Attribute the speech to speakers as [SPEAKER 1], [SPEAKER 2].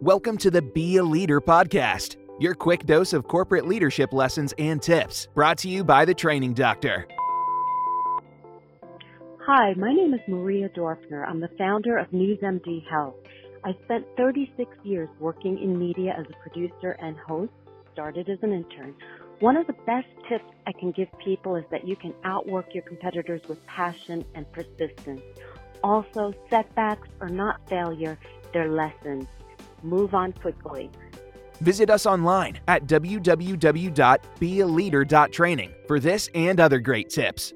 [SPEAKER 1] Welcome to the Be a Leader podcast, your quick dose of corporate leadership lessons and tips, brought to you by the Training Doctor.
[SPEAKER 2] Hi, my name is Maria Dorfner. I'm the founder of NewsMD Health. I spent 36 years working in media as a producer and host, started as an intern. One of the best tips I can give people is that you can outwork your competitors with passion and persistence. Also, setbacks are not failure, they're lessons. Move on quickly.
[SPEAKER 1] Visit us online at www.bealeader.training for this and other great tips.